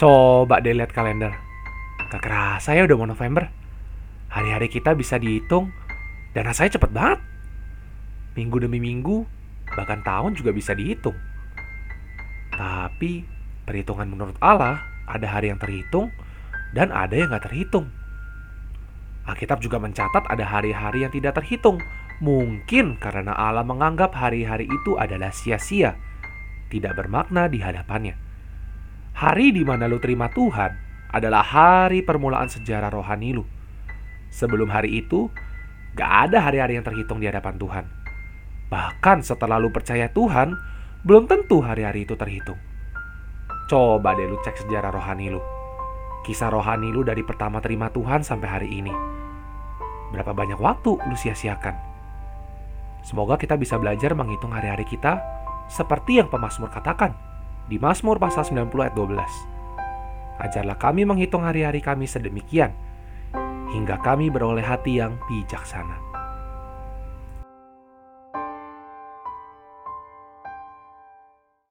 Coba deh lihat kalender. Gak kerasa ya udah mau November. Hari-hari kita bisa dihitung dan rasanya cepet banget. Minggu demi minggu, bahkan tahun juga bisa dihitung. Tapi perhitungan menurut Allah ada hari yang terhitung dan ada yang gak terhitung. Alkitab juga mencatat ada hari-hari yang tidak terhitung. Mungkin karena Allah menganggap hari-hari itu adalah sia-sia, tidak bermakna di hadapannya. Hari di mana lu terima Tuhan adalah hari permulaan sejarah rohani lu. Sebelum hari itu, gak ada hari-hari yang terhitung di hadapan Tuhan. Bahkan setelah lu percaya Tuhan, belum tentu hari-hari itu terhitung. Coba deh lu cek sejarah rohani lu. Kisah rohani lu dari pertama terima Tuhan sampai hari ini. Berapa banyak waktu lu sia-siakan? Semoga kita bisa belajar menghitung hari-hari kita seperti yang pemazmur katakan di Mazmur pasal 90 ayat 12. Ajarlah kami menghitung hari-hari kami sedemikian hingga kami beroleh hati yang bijaksana.